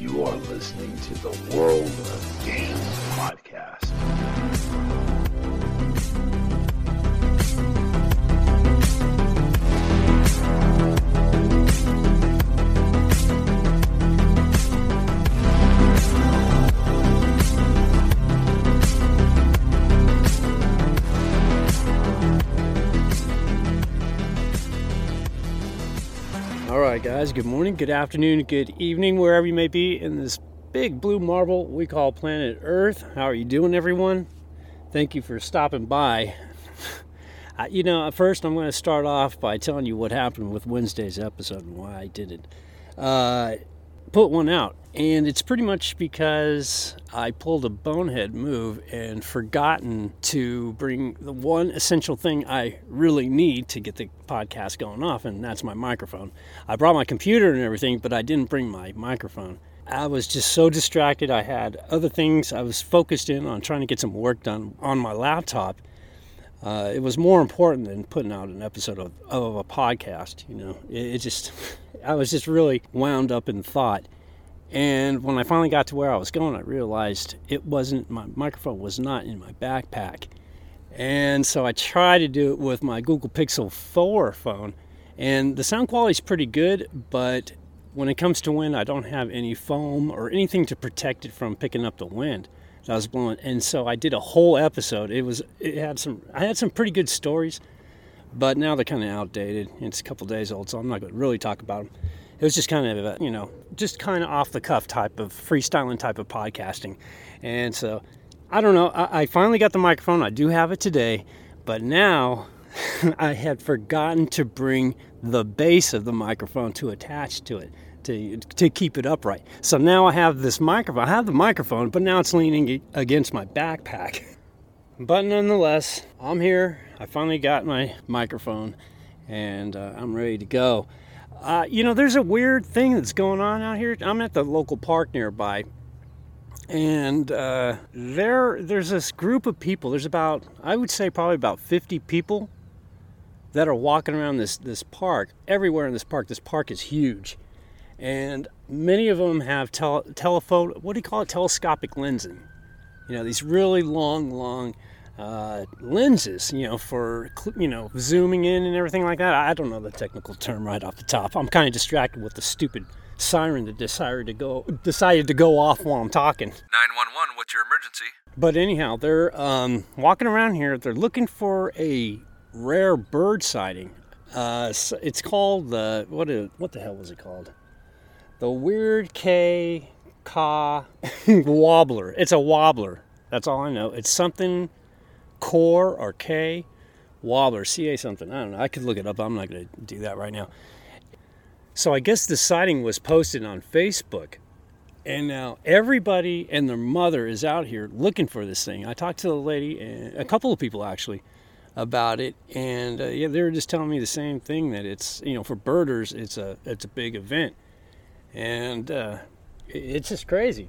You are listening to the World of Dan podcast. Guys, good morning, good afternoon, good evening, wherever you may be in this big blue marble we call planet Earth. How are you doing, everyone? Thank you for stopping by. You know, first, I'm going to start off by telling you what happened with Wednesday's episode and why I did it. Uh, put one out, and it's pretty much because I pulled a bonehead move and forgotten to bring the one essential thing I really need to get the podcast going off, and that's my microphone. I brought my computer and everything, but I didn't bring my microphone. I was just so distracted. I had other things. I was focused in on trying to get some work done on my laptop. Uh, it was more important than putting out an episode of, of a podcast. You know, it, it just, I was just really wound up in thought. And when I finally got to where I was going, I realized it wasn't, my microphone was not in my backpack. And so I tried to do it with my Google Pixel 4 phone. And the sound quality is pretty good, but when it comes to wind, I don't have any foam or anything to protect it from picking up the wind that was blowing. And so I did a whole episode. It was, it had some, I had some pretty good stories, but now they're kind of outdated. It's a couple days old, so I'm not going to really talk about them it was just kind of a, you know just kind of off the cuff type of freestyling type of podcasting. And so i don't know I, I, finally got the microphone i do have it today but now i had forgotten to bring the base of the microphone to attach to it to, to keep it upright. So now i have this microphone i have the microphone but now it's leaning against my backpack but nonetheless i'm here i finally got my microphone and uh, i'm ready to go uh, you know, there's a weird thing that's going on out here. I'm at the local park nearby, and uh, there there's this group of people. There's about I would say probably about 50 people that are walking around this this park. Everywhere in this park, this park is huge, and many of them have tele, telephone. What do you call it? Telescopic lensing. You know, these really long, long uh, lenses, you know, for you know zooming in and everything like that. I don't know the technical term right off the top. I'm kind of distracted with the stupid siren that decided to go decided to go off while I'm talking. 911, what's your emergency? But anyhow, they're um, walking around here. They're looking for a rare bird sighting. Uh, it's called the what? Is, what the hell was it called? The weird K Ka wobbler. It's a wobbler. That's all I know. It's something core or K wobbler, CA something. I don't know. I could look it up. I'm not going to do that right now. So I guess the sighting was posted on Facebook. And now everybody and their mother is out here looking for this thing. I talked to the lady, and a couple of people actually, about it, and uh, yeah, they were just telling me the same thing that it's you know for birders it's a it's a big event, and uh, it's just crazy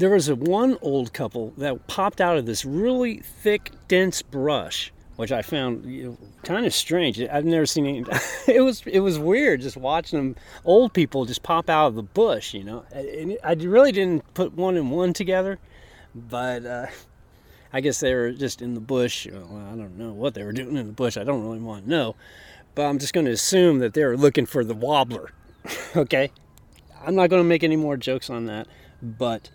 there was a one old couple that popped out of this really thick, dense brush, which I found you know, kind of strange. I've never seen any, it was it was weird just watching them old people just pop out of the bush. You know, and I really didn't put one and one together, but. Uh, I guess they were just in the bush. Well, I don't know what they were doing in the bush. I don't really want to know. But I'm just going to assume that they were looking for the wobbler. okay? I'm not going to make any more jokes on that. But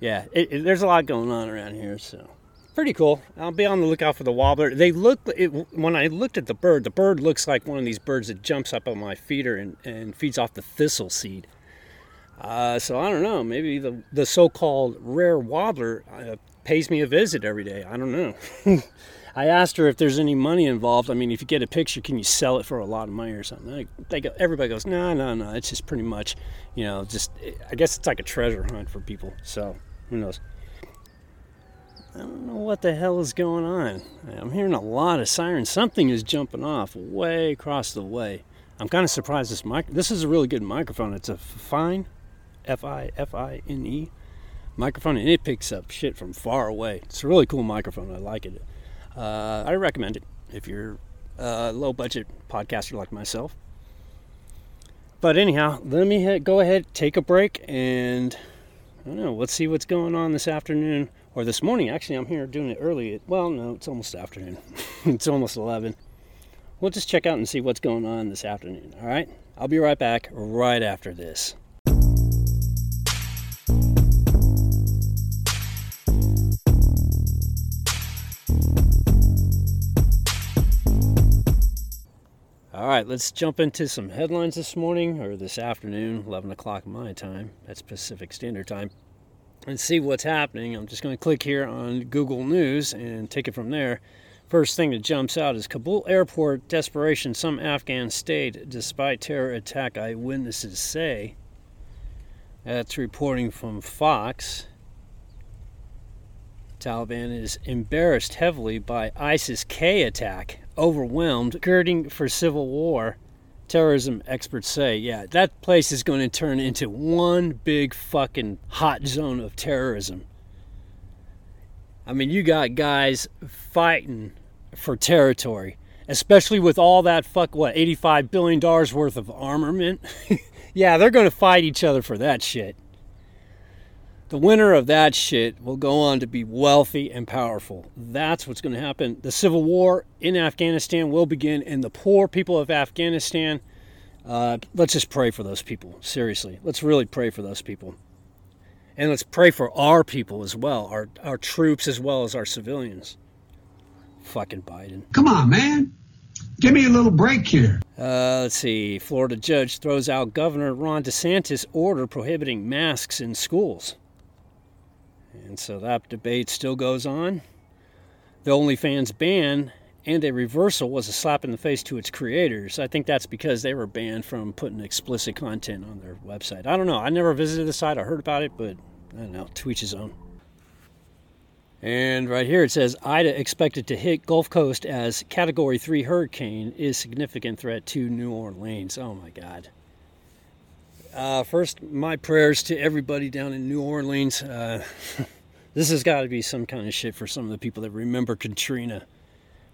yeah, it, it, there's a lot going on around here, so pretty cool. I'll be on the lookout for the wobbler. They look it, when I looked at the bird, the bird looks like one of these birds that jumps up on my feeder and, and feeds off the thistle seed. Uh, so I don't know. Maybe the the so-called rare wobbler uh, pays me a visit every day. I don't know. I asked her if there's any money involved. I mean, if you get a picture, can you sell it for a lot of money or something? They go, everybody goes, no, no, no. It's just pretty much, you know, just I guess it's like a treasure hunt for people. So who knows? I don't know what the hell is going on. I'm hearing a lot of sirens. Something is jumping off way across the way. I'm kind of surprised this mic. This is a really good microphone. It's a fine, F-I-F-I-N-E microphone, and it picks up shit from far away. It's a really cool microphone. I like it. Uh, I recommend it if you're a low budget podcaster like myself. But anyhow, let me go ahead, take a break, and I don't know. Let's see what's going on this afternoon or this morning. Actually, I'm here doing it early. Well, no, it's almost afternoon. it's almost 11. We'll just check out and see what's going on this afternoon. All right. I'll be right back right after this. All right, let's jump into some headlines this morning or this afternoon, 11 o'clock my time. That's Pacific Standard Time. And see what's happening. I'm just going to click here on Google News and take it from there. First thing that jumps out is Kabul airport desperation. Some Afghans stayed despite terror attack, eyewitnesses say. That's reporting from Fox. Taliban is embarrassed heavily by ISIS K attack overwhelmed, girding for civil war. Terrorism experts say, yeah, that place is going to turn into one big fucking hot zone of terrorism. I mean, you got guys fighting for territory, especially with all that fuck, what, $85 billion worth of armament? yeah, they're going to fight each other for that shit. The winner of that shit will go on to be wealthy and powerful. That's what's going to happen. The civil war in Afghanistan will begin, and the poor people of Afghanistan, uh, let's just pray for those people. Seriously, let's really pray for those people. And let's pray for our people as well, our, our troops as well as our civilians. Fucking Biden. Come on, man. Give me a little break here. Uh, let's see. Florida judge throws out Governor Ron DeSantis order prohibiting masks in schools. And so that debate still goes on. The OnlyFans ban and a reversal was a slap in the face to its creators. I think that's because they were banned from putting explicit content on their website. I don't know. I never visited the site. I heard about it, but I don't know. To each his own. And right here it says Ida expected to hit Gulf Coast as Category 3 hurricane is significant threat to New Orleans. Oh my God. Uh, first, my prayers to everybody down in New Orleans. Uh, this has got to be some kind of shit for some of the people that remember Katrina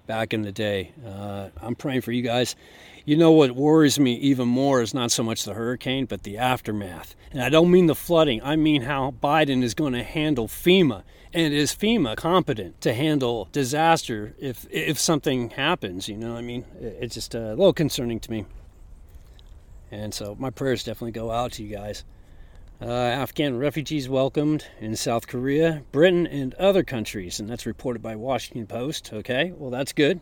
back in the day. Uh, I'm praying for you guys. You know what worries me even more is not so much the hurricane, but the aftermath. And I don't mean the flooding, I mean how Biden is going to handle FEMA. And is FEMA competent to handle disaster if, if something happens? You know, I mean, it's just a little concerning to me. And so my prayers definitely go out to you guys. Uh, Afghan refugees welcomed in South Korea, Britain, and other countries, and that's reported by Washington Post. Okay, well that's good.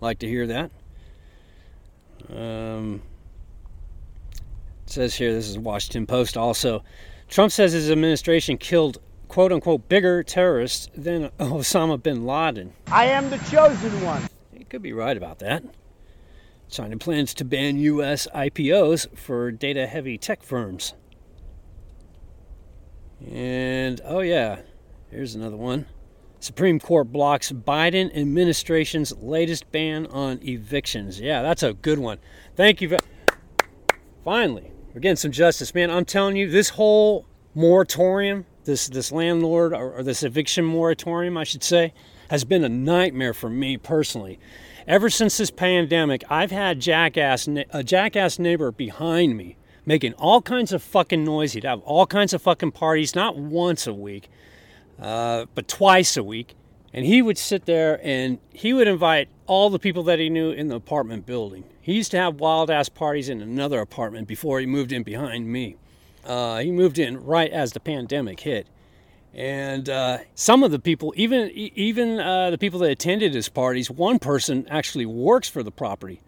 Like to hear that. Um, it says here this is Washington Post. Also, Trump says his administration killed "quote unquote" bigger terrorists than Osama bin Laden. I am the chosen one. He could be right about that. China plans to ban U.S. IPOs for data heavy tech firms. And oh, yeah, here's another one. Supreme Court blocks Biden administration's latest ban on evictions. Yeah, that's a good one. Thank you. Finally, we're getting some justice, man. I'm telling you, this whole moratorium, this this landlord or, or this eviction moratorium, I should say, has been a nightmare for me personally ever since this pandemic, I've had jackass a jackass neighbor behind me making all kinds of fucking noise. He'd have all kinds of fucking parties, not once a week, uh, but twice a week. And he would sit there and he would invite all the people that he knew in the apartment building. He used to have wild ass parties in another apartment before he moved in behind me. Uh, he moved in right as the pandemic hit. And uh, some of the people, even even uh, the people that attended his parties, one person actually works for the property.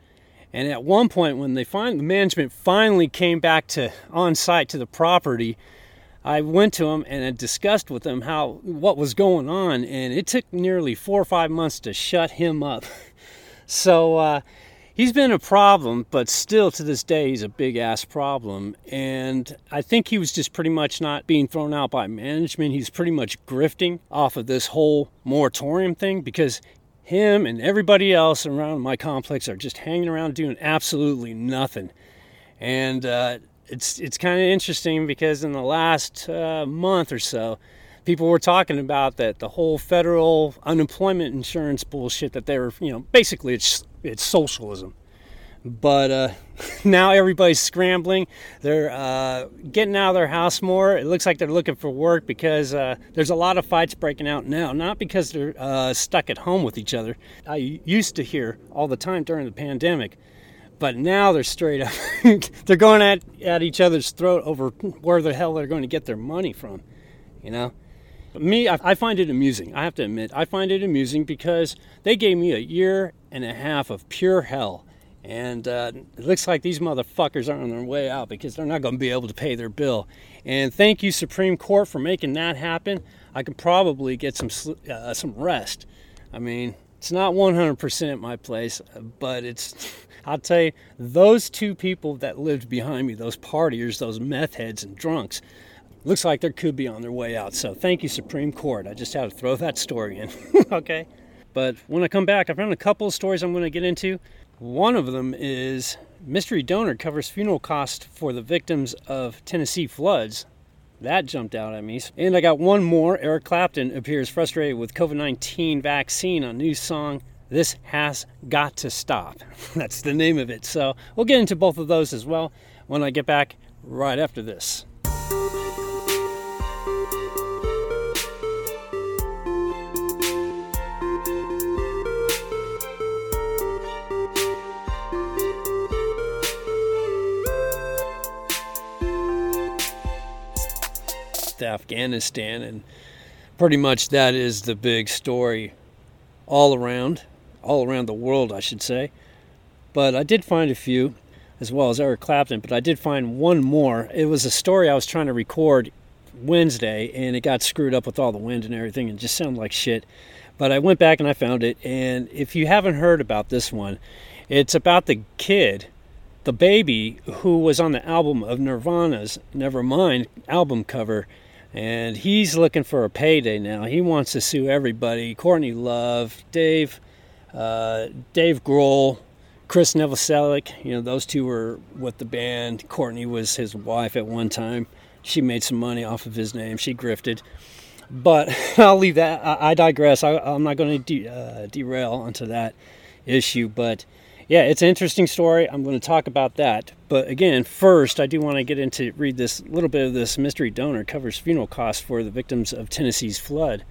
And at one point, when they find the management finally came back to on site to the property, I went to him and had discussed with him how what was going on, and it took nearly four or five months to shut him up. so uh, he's been a problem, but still to this day, he's a big ass problem. And I think he was just pretty much not being thrown out by management. He's pretty much grifting off of this whole moratorium thing because him and everybody else around my complex are just hanging around doing absolutely nothing. And uh, it's it's kind of interesting because in the last uh, month or so, people were talking about that the whole federal unemployment insurance bullshit that they were, you know, basically it's it's socialism. But uh, now everybody's scrambling. They're uh, getting out of their house more. It looks like they're looking for work because uh, there's a lot of fights breaking out now. Not because they're uh, stuck at home with each other. I used to hear all the time during the pandemic. But now they're straight up. they're going at, at each other's throat over where the hell they're going to get their money from. You know? Me, I, I find it amusing. I have to admit, I find it amusing because they gave me a year and a half of pure hell. And uh, it looks like these motherfuckers are on their way out because they're not going to be able to pay their bill. And thank you, Supreme Court, for making that happen. I could probably get some uh, some rest. I mean, it's not 100% at my place, but it's. I'll tell you, those two people that lived behind me, those partiers, those meth heads and drunks, looks like they could be on their way out. So thank you, Supreme Court. I just had to throw that story in. okay. But when I come back, I found a couple of stories I'm going to get into. One of them is mystery donor covers funeral costs for the victims of Tennessee floods. That jumped out at me. And I got one more. Eric Clapton appears frustrated with COVID 19 vaccine on new song. This has got to stop. That's the name of it. So we'll get into both of those as well when I get back right after this. To Afghanistan, and pretty much that is the big story all around, all around the world, I should say. But I did find a few, as well as Eric Clapton, but I did find one more. It was a story I was trying to record Wednesday, and it got screwed up with all the wind and everything, and just sounded like shit. But I went back and I found it, and if you haven't heard about this one, it's about the kid the baby who was on the album of Nirvana's Nevermind album cover and he's looking for a payday now. He wants to sue everybody: Courtney Love, Dave, uh, Dave Grohl, Chris Novoselic. You know, those two were with the band. Courtney was his wife at one time. She made some money off of his name. She grifted. But I'll leave that. I, I digress. I, am not going to de- uh, derail onto that issue, but yeah, it's an interesting story. I'm going to talk about that. But again, first, I do want to get into read this little bit of this mystery donor covers funeral costs for the victims of Tennessee's flood.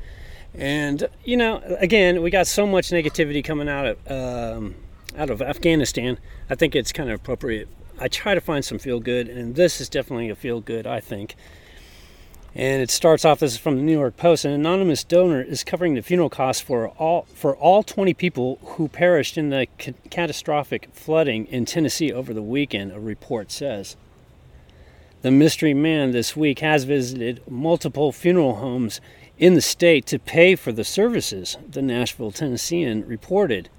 And you know, again, we got so much negativity coming out of um, out of Afghanistan. I think it's kind of appropriate. I try to find some feel good, and this is definitely a feel good. I think. And it starts off. This is from the New York Post. An anonymous donor is covering the funeral costs for all for all 20 people who perished in the ca- catastrophic flooding in Tennessee over the weekend. A report says. The mystery man this week has visited multiple funeral homes in the state to pay for the services. The Nashville Tennessean reported.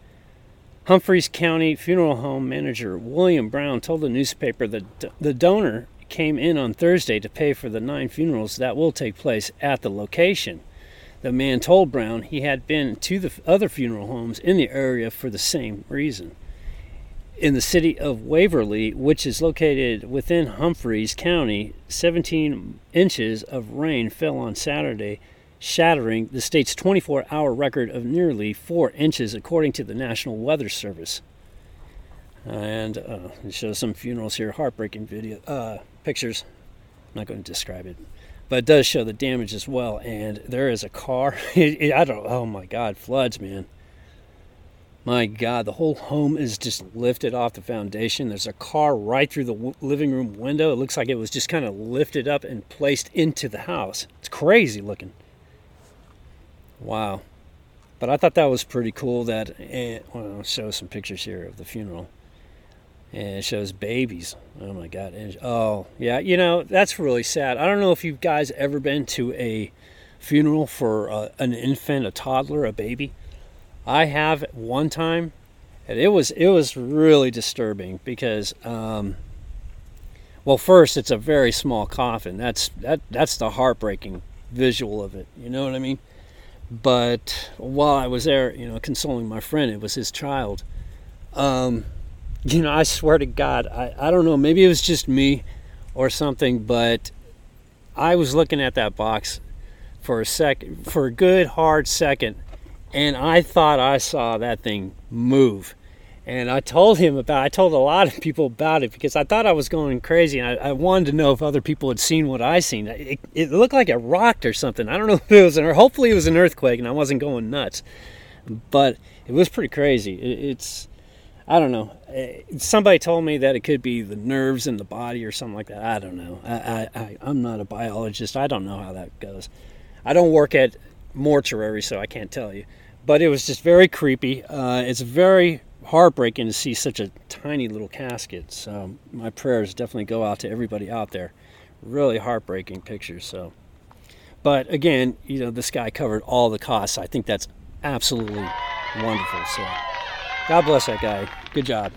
Humphreys County Funeral Home manager William Brown told the newspaper that the donor came in on Thursday to pay for the nine funerals that will take place at the location. The man told Brown he had been to the other funeral homes in the area for the same reason. In the city of Waverly, which is located within Humphreys County, 17 inches of rain fell on Saturday, shattering the state's 24 hour record of nearly 4 inches, according to the National Weather Service. And uh, it shows some funerals here, heartbreaking video. Uh, pictures. I'm not going to describe it, but it does show the damage as well. And there is a car. It, it, I don't. Oh my God, floods, man. My God, the whole home is just lifted off the foundation. There's a car right through the w- living room window. It looks like it was just kind of lifted up and placed into the house. It's crazy looking. Wow. But I thought that was pretty cool that, eh, well, I'll show some pictures here of the funeral and it shows babies. Oh my God! And, oh yeah, you know that's really sad. I don't know if you guys ever been to a funeral for uh, an infant, a toddler, a baby. I have one time, and it was it was really disturbing because, um, well, first it's a very small coffin. That's that that's the heartbreaking visual of it. You know what I mean? But while I was there, you know, consoling my friend, it was his child. Um, you know, I swear to God, I, I don't know, maybe it was just me or something, but I was looking at that box for a second, for a good hard second, and I thought I saw that thing move. And I told him about. I told a lot of people about it because I thought I was going crazy. And I, I wanted to know if other people had seen what I seen. It, it looked like it rocked or something. I don't know if it was, or hopefully it was an earthquake, and I wasn't going nuts. But it was pretty crazy. It, it's I don't know. Eh, somebody told me that it could be the nerves in the body or something like that. I don't know. I, I, I'm not a biologist. I don't know how that goes. I don't work at mortuary, so I can't tell you. But it was just very creepy. Uh, it's very heartbreaking to see such a tiny little casket. So my prayers definitely go out to everybody out there. Really heartbreaking pictures. So, but again, you know, this guy covered all the costs. I think that's absolutely wonderful. So. God bless that guy. Good job.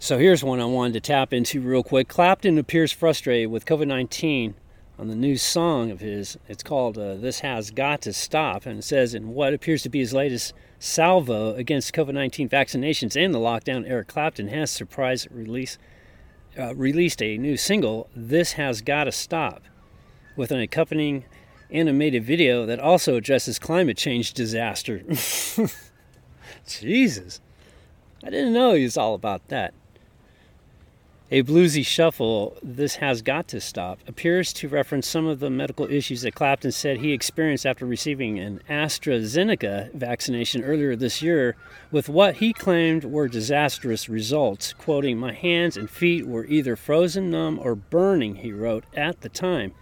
So here's one I wanted to tap into real quick. Clapton appears frustrated with COVID 19 on the new song of his. It's called uh, This Has Got to Stop. And it says, in what appears to be his latest salvo against COVID 19 vaccinations and the lockdown, Eric Clapton has surprise release, uh, released a new single, This Has Got to Stop, with an accompanying animated video that also addresses climate change disaster. Jesus. I didn't know he was all about that. A bluesy shuffle, This Has Got to Stop, appears to reference some of the medical issues that Clapton said he experienced after receiving an AstraZeneca vaccination earlier this year, with what he claimed were disastrous results. Quoting, My hands and feet were either frozen numb or burning, he wrote at the time.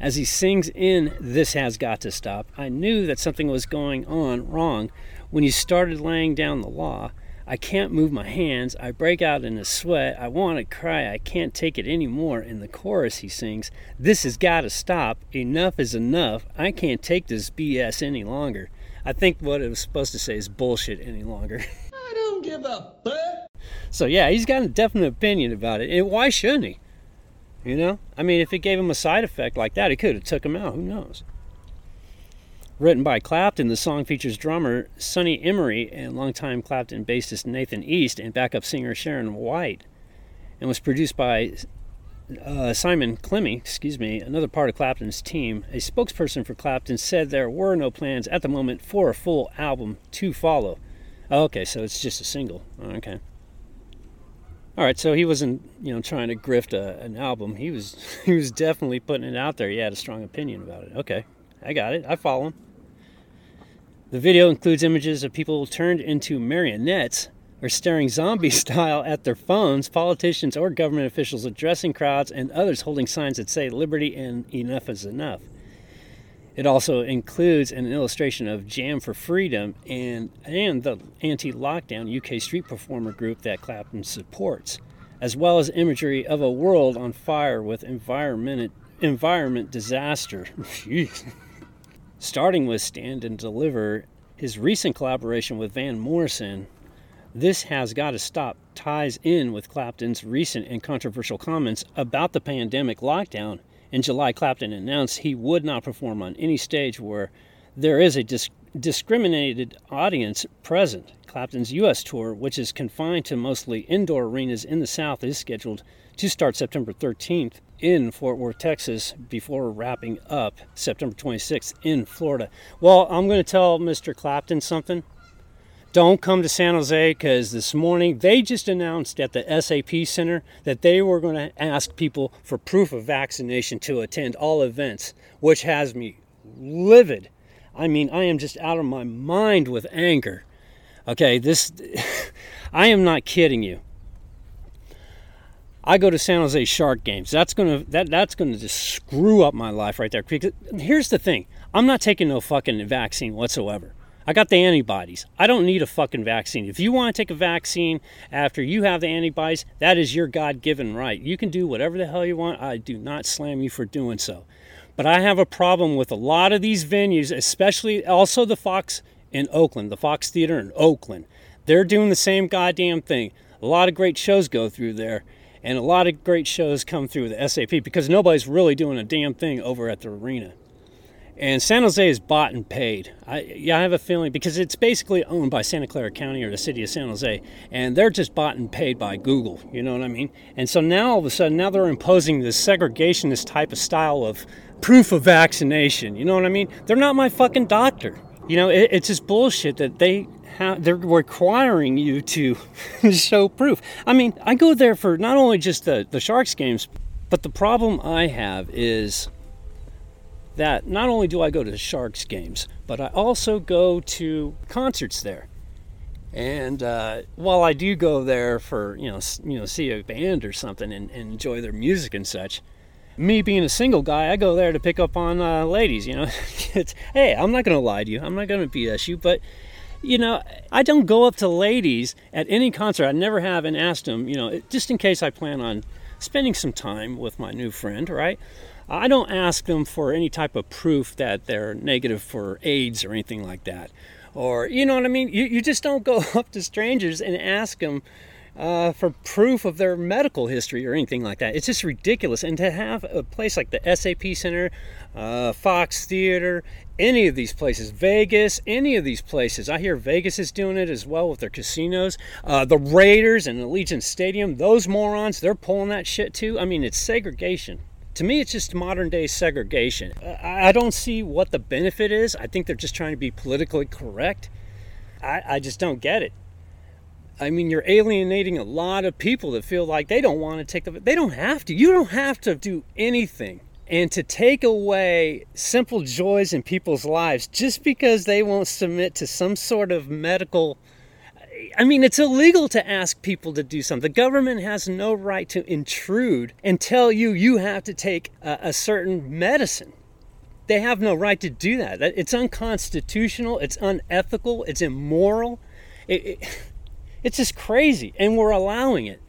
As he sings in This Has Got to Stop, I knew that something was going on wrong when he started laying down the law. I can't move my hands. I break out in a sweat. I want to cry. I can't take it anymore. In the chorus, he sings, This has got to stop. Enough is enough. I can't take this BS any longer. I think what it was supposed to say is bullshit any longer. I don't give a fuck. So, yeah, he's got a definite opinion about it. And why shouldn't he? You know? I mean, if it gave him a side effect like that, it could have took him out. Who knows? Written by Clapton, the song features drummer Sonny Emory and longtime Clapton bassist Nathan East and backup singer Sharon White, and was produced by uh, Simon Climie, excuse me, another part of Clapton's team. A spokesperson for Clapton said there were no plans at the moment for a full album to follow. okay, so it's just a single. Okay. All right, so he wasn't, you know, trying to grift a, an album. He was, he was definitely putting it out there. He had a strong opinion about it. Okay, I got it. I follow him. The video includes images of people turned into marionettes or staring zombie style at their phones, politicians or government officials addressing crowds, and others holding signs that say liberty and enough is enough. It also includes an illustration of Jam for Freedom and, and the anti lockdown UK street performer group that Clapton supports, as well as imagery of a world on fire with environment, environment disaster. Starting with Stand and Deliver, his recent collaboration with Van Morrison, This Has Got to Stop ties in with Clapton's recent and controversial comments about the pandemic lockdown in July, Clapton announced he would not perform on any stage where there is a dis- discriminated audience present. Clapton's U.S. tour, which is confined to mostly indoor arenas in the South, is scheduled to start September 13th in Fort Worth, Texas, before wrapping up September 26th in Florida. Well, I'm going to tell Mr. Clapton something don't come to San Jose because this morning they just announced at the SAP Center that they were going to ask people for proof of vaccination to attend all events, which has me livid. I mean, I am just out of my mind with anger. Okay, this, I am not kidding you. I go to San Jose Shark games. That's gonna that that's gonna just screw up my life right there. Because here's the thing: I'm not taking no fucking vaccine whatsoever. I got the antibodies. I don't need a fucking vaccine. If you want to take a vaccine after you have the antibodies, that is your God given right. You can do whatever the hell you want. I do not slam you for doing so. But I have a problem with a lot of these venues, especially also the Fox in Oakland, the Fox Theater in Oakland. They're doing the same goddamn thing. A lot of great shows go through there, and a lot of great shows come through the SAP because nobody's really doing a damn thing over at the arena. And San Jose is bought and paid. I, yeah, I have a feeling because it's basically owned by Santa Clara County or the city of San Jose, and they're just bought and paid by Google. You know what I mean? And so now all of a sudden, now they're imposing this segregationist type of style of proof of vaccination. You know what I mean? They're not my fucking doctor. You know, it, it's just bullshit that they ha- they're requiring you to show proof. I mean, I go there for not only just the, the Sharks games, but the problem I have is that not only do I go to the Sharks games, but I also go to concerts there. And uh, while I do go there for you know you know see a band or something and, and enjoy their music and such, me being a single guy, I go there to pick up on uh, ladies. You know, it's, hey, I'm not gonna lie to you, I'm not gonna BS you, but you know, I don't go up to ladies at any concert. I never have and asked them, you know, just in case I plan on spending some time with my new friend, right? I don't ask them for any type of proof that they're negative for AIDS or anything like that. Or, you know what I mean? You, you just don't go up to strangers and ask them uh, for proof of their medical history or anything like that. It's just ridiculous. And to have a place like the SAP Center, uh, Fox Theater, any of these places, Vegas, any of these places, I hear Vegas is doing it as well with their casinos. Uh, the Raiders and Allegiant Stadium, those morons, they're pulling that shit too. I mean, it's segregation. To me, it's just modern day segregation. Uh, I I don't see what the benefit is. I think they're just trying to be politically correct. I, I just don't get it. I mean, you're alienating a lot of people that feel like they don't want to take the. They don't have to. You don't have to do anything. And to take away simple joys in people's lives just because they won't submit to some sort of medical. I mean, it's illegal to ask people to do something. The government has no right to intrude and tell you you have to take a, a certain medicine. They have no right to do that. It's unconstitutional. It's unethical. It's immoral. It, it, it's just crazy, and we're allowing it.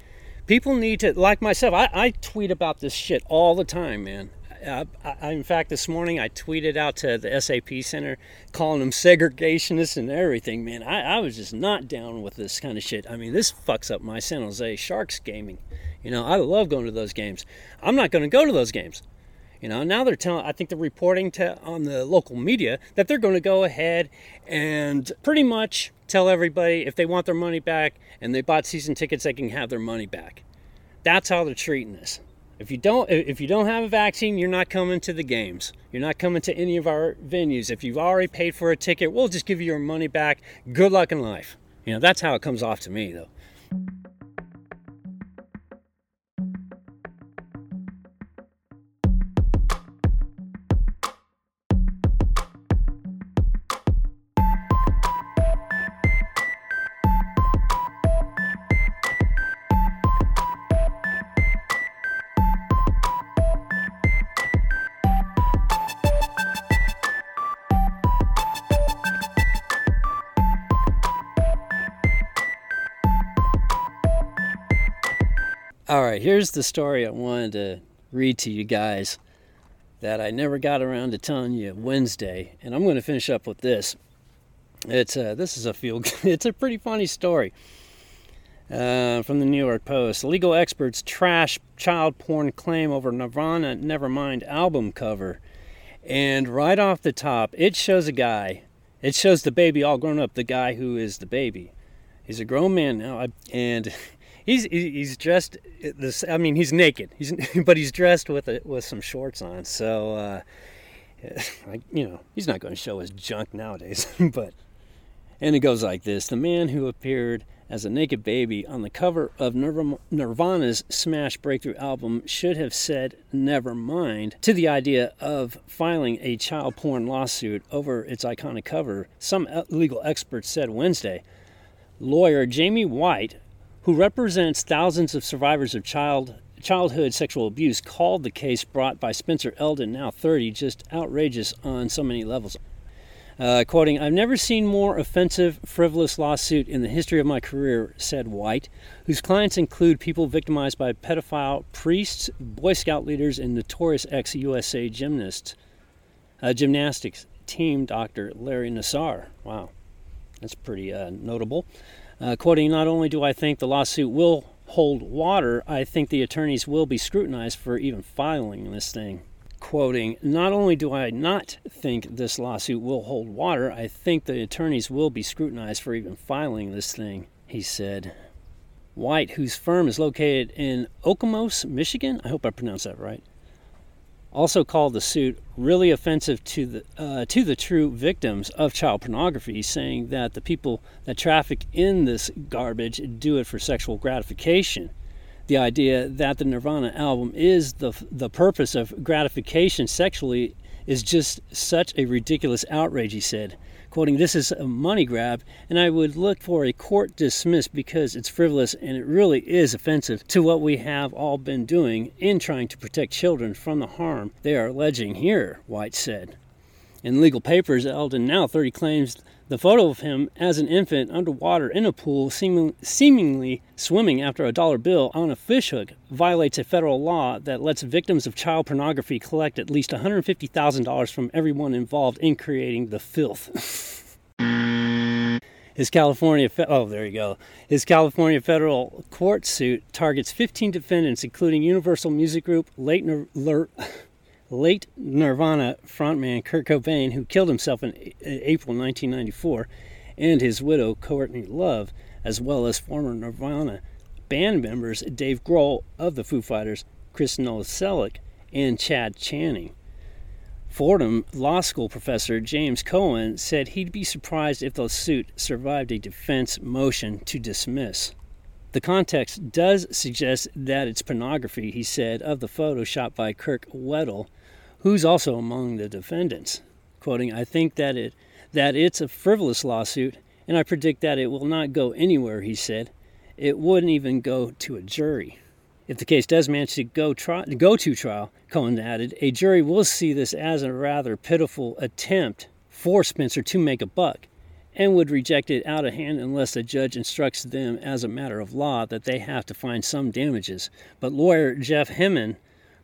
People need to, like myself, I, I tweet about this shit all the time, man. I, I, in fact, this morning I tweeted out to the SAP Center calling them segregationists and everything, man. I, I was just not down with this kind of shit. I mean, this fucks up my San Jose Sharks gaming. You know, I love going to those games. I'm not going to go to those games. You know, now they're telling, I think they're reporting to on the local media that they're going to go ahead and pretty much tell everybody if they want their money back and they bought season tickets, they can have their money back. That's how they're treating this. If you don't, if you don't have a vaccine, you're not coming to the games. You're not coming to any of our venues. If you've already paid for a ticket, we'll just give you your money back. Good luck in life. You know, that's how it comes off to me, though. Here's the story I wanted to read to you guys that I never got around to telling you Wednesday, and I'm going to finish up with this. It's uh, this is a feel. It's a pretty funny story uh, from the New York Post. Legal experts trash child porn claim over Nirvana Nevermind album cover, and right off the top, it shows a guy. It shows the baby all grown up. The guy who is the baby. He's a grown man now, and he's he's dressed. This I mean, he's naked. He's but he's dressed with a, with some shorts on. So, uh, you know, he's not going to show his junk nowadays. but and it goes like this: the man who appeared as a naked baby on the cover of Nirvana's smash breakthrough album should have said "never mind" to the idea of filing a child porn lawsuit over its iconic cover. Some uh, legal experts said Wednesday. Lawyer Jamie White, who represents thousands of survivors of child childhood sexual abuse, called the case brought by Spencer Elden, now 30, just outrageous on so many levels. Uh, quoting, I've never seen more offensive, frivolous lawsuit in the history of my career, said White, whose clients include people victimized by pedophile priests, Boy Scout leaders, and notorious ex USA gymnasts. Uh, gymnastics team doctor Larry Nassar. Wow, that's pretty uh, notable. Uh, quoting, not only do I think the lawsuit will hold water, I think the attorneys will be scrutinized for even filing this thing. Quoting, not only do I not think this lawsuit will hold water, I think the attorneys will be scrutinized for even filing this thing, he said. White, whose firm is located in Okemos, Michigan, I hope I pronounced that right, also called the suit really offensive to the uh, to the true victims of child pornography, saying that the people that traffic in this garbage do it for sexual gratification. The idea that the Nirvana album is the the purpose of gratification sexually is just such a ridiculous outrage, he said quoting, This is a money grab, and I would look for a court dismiss because it's frivolous and it really is offensive to what we have all been doing in trying to protect children from the harm they are alleging here, White said. In legal papers, Elden, now 30, claims the photo of him as an infant underwater in a pool, seeming, seemingly swimming after a dollar bill on a fishhook, violates a federal law that lets victims of child pornography collect at least $150,000 from everyone involved in creating the filth. His California fe- oh there you go. His California federal court suit targets 15 defendants, including Universal Music Group, Late Ner- late Nirvana frontman Kurt Cobain, who killed himself in April 1994, and his widow Courtney Love, as well as former Nirvana band members Dave Grohl of the Foo Fighters, Chris Novoselic, and Chad Channing. Fordham Law School professor James Cohen said he'd be surprised if the suit survived a defense motion to dismiss. The context does suggest that it's pornography, he said, of the photo shot by Kirk Weddle, who's also among the defendants. Quoting, I think that it that it's a frivolous lawsuit, and I predict that it will not go anywhere, he said. It wouldn't even go to a jury. If the case does manage to go, tri- go to trial, Cohen added, a jury will see this as a rather pitiful attempt for Spencer to make a buck and would reject it out of hand unless the judge instructs them as a matter of law that they have to find some damages. But lawyer Jeff Herman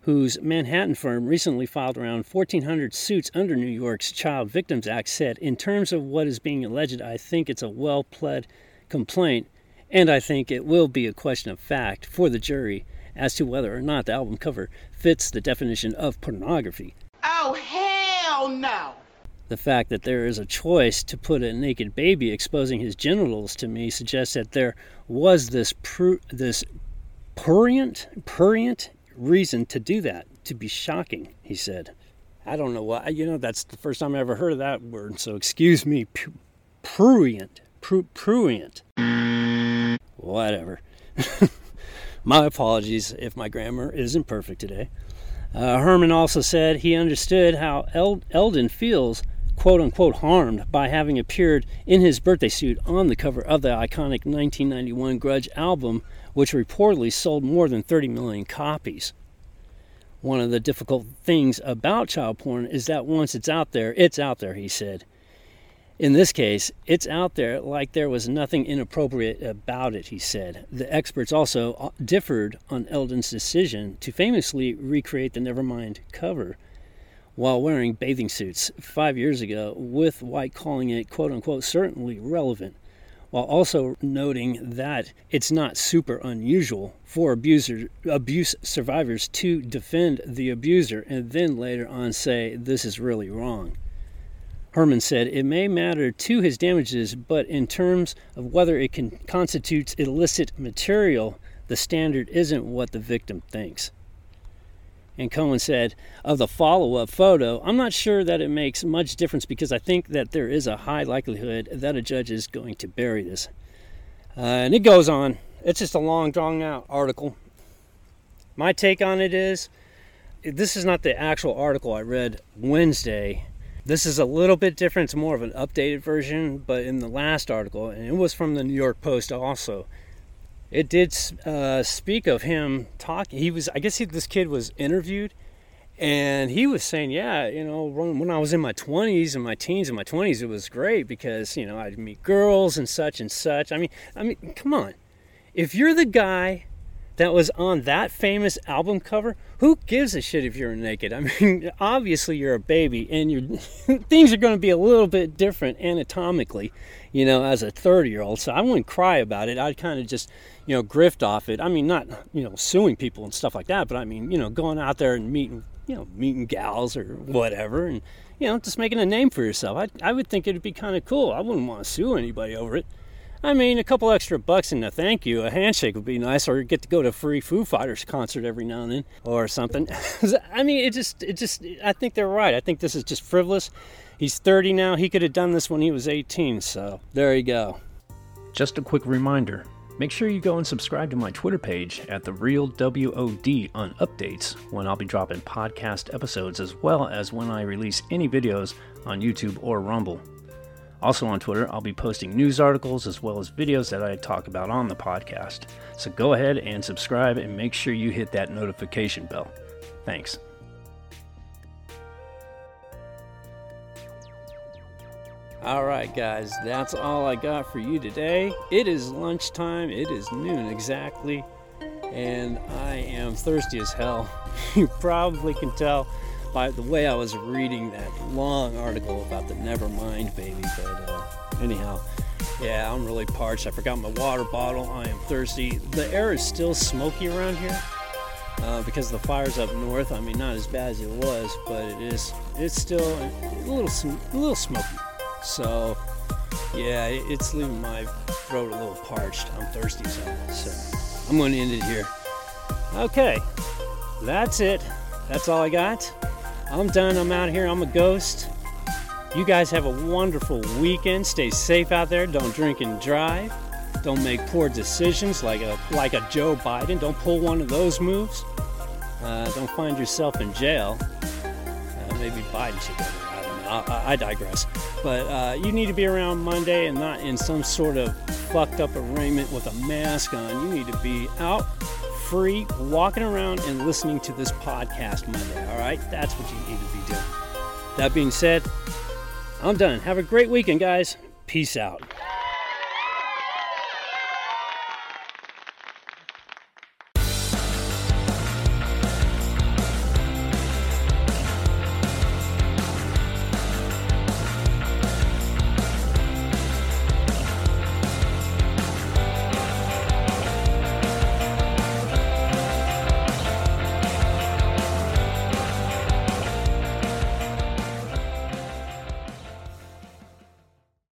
whose Manhattan firm recently filed around 1,400 suits under New York's Child Victims Act, said, In terms of what is being alleged, I think it's a well pled complaint, and I think it will be a question of fact for the jury as to whether or not the album cover fits the definition of pornography. Oh, hell no! The fact that there is a choice to put a naked baby exposing his genitals to me suggests that there was this pr- this prurient, prurient reason to do that, to be shocking, he said. I don't know why, you know, that's the first time I ever heard of that word, so excuse me, prurient, prurient. Whatever. my apologies if my grammar isn't perfect today. Uh, Herman also said he understood how El- Elden feels, quote unquote, harmed by having appeared in his birthday suit on the cover of the iconic 1991 Grunge album which reportedly sold more than 30 million copies. One of the difficult things about child porn is that once it's out there, it's out there, he said. In this case, it's out there like there was nothing inappropriate about it, he said. The experts also uh, differed on Elden's decision to famously recreate the Nevermind cover while wearing bathing suits five years ago, with White calling it, quote unquote, certainly relevant while also noting that it's not super unusual for abuser, abuse survivors to defend the abuser and then later on say, This is really wrong. Herman said it may matter to his damages, but in terms of whether it constitutes illicit material, the standard isn't what the victim thinks. And Cohen said of the follow up photo, I'm not sure that it makes much difference because I think that there is a high likelihood that a judge is going to bury this. Uh, and it goes on. It's just a long, drawn out article. My take on it is this is not the actual article I read Wednesday. This is a little bit different. It's more of an updated version, but in the last article, and it was from the New York Post also, it did uh, speak of him talking. He was, I guess, he, this kid was interviewed, and he was saying, "Yeah, you know, when I was in my 20s and my teens and my 20s, it was great because you know I'd meet girls and such and such. I mean, I mean, come on, if you're the guy that was on that famous album cover, who gives a shit if you're naked? I mean, obviously you're a baby, and your things are going to be a little bit different anatomically, you know, as a 30 year old. So I wouldn't cry about it. I'd kind of just you know, grift off it. I mean, not, you know, suing people and stuff like that, but I mean, you know, going out there and meeting, you know, meeting gals or whatever and, you know, just making a name for yourself. I, I would think it'd be kind of cool. I wouldn't want to sue anybody over it. I mean, a couple extra bucks and a thank you, a handshake would be nice, or get to go to a free Foo Fighters concert every now and then, or something. I mean, it just, it just, I think they're right. I think this is just frivolous. He's 30 now. He could have done this when he was 18. So there you go. Just a quick reminder Make sure you go and subscribe to my Twitter page at The Real WOD on updates when I'll be dropping podcast episodes as well as when I release any videos on YouTube or Rumble. Also on Twitter, I'll be posting news articles as well as videos that I talk about on the podcast. So go ahead and subscribe and make sure you hit that notification bell. Thanks. All right, guys, that's all I got for you today. It is lunchtime, it is noon exactly, and I am thirsty as hell. You probably can tell by the way I was reading that long article about the Nevermind baby, but uh, anyhow, yeah, I'm really parched. I forgot my water bottle. I am thirsty. The air is still smoky around here. Uh, because the fire's up north, I mean, not as bad as it was, but it is. It's still a little, a little smoky. So, yeah, it's leaving my throat a little parched. I'm thirsty hell. So, I'm going to end it here. Okay, that's it. That's all I got. I'm done. I'm out here. I'm a ghost. You guys have a wonderful weekend. Stay safe out there. Don't drink and drive. Don't make poor decisions like a like a Joe Biden. Don't pull one of those moves. Uh, don't find yourself in jail. Uh, maybe Biden should go I, don't know. I, I digress. But uh, you need to be around Monday and not in some sort of fucked up arraignment with a mask on. You need to be out free, walking around and listening to this podcast Monday. All right? That's what you need to be doing. That being said, I'm done. Have a great weekend, guys. Peace out.